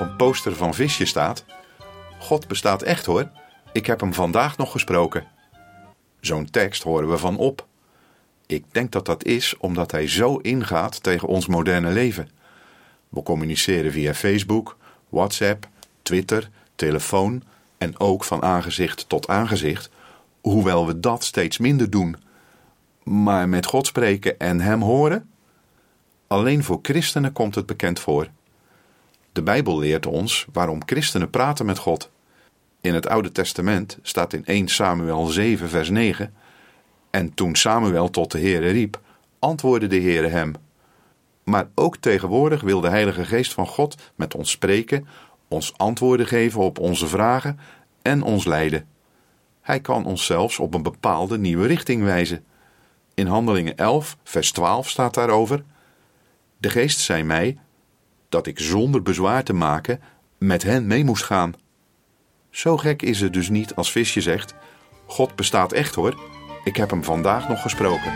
een poster van visje staat: God bestaat echt hoor, ik heb hem vandaag nog gesproken. Zo'n tekst horen we van op. Ik denk dat dat is omdat hij zo ingaat tegen ons moderne leven. We communiceren via Facebook, WhatsApp, Twitter, telefoon en ook van aangezicht tot aangezicht, hoewel we dat steeds minder doen. Maar met God spreken en Hem horen? Alleen voor christenen komt het bekend voor. De Bijbel leert ons waarom christenen praten met God. In het Oude Testament staat in 1 Samuel 7, vers 9: En toen Samuel tot de Heere riep, antwoordde de Heere hem. Maar ook tegenwoordig wil de Heilige Geest van God met ons spreken, ons antwoorden geven op onze vragen en ons leiden. Hij kan ons zelfs op een bepaalde nieuwe richting wijzen. In Handelingen 11, vers 12 staat daarover: De Geest zei mij dat ik zonder bezwaar te maken met hen mee moest gaan. Zo gek is het dus niet als Visje zegt: God bestaat echt hoor, ik heb hem vandaag nog gesproken.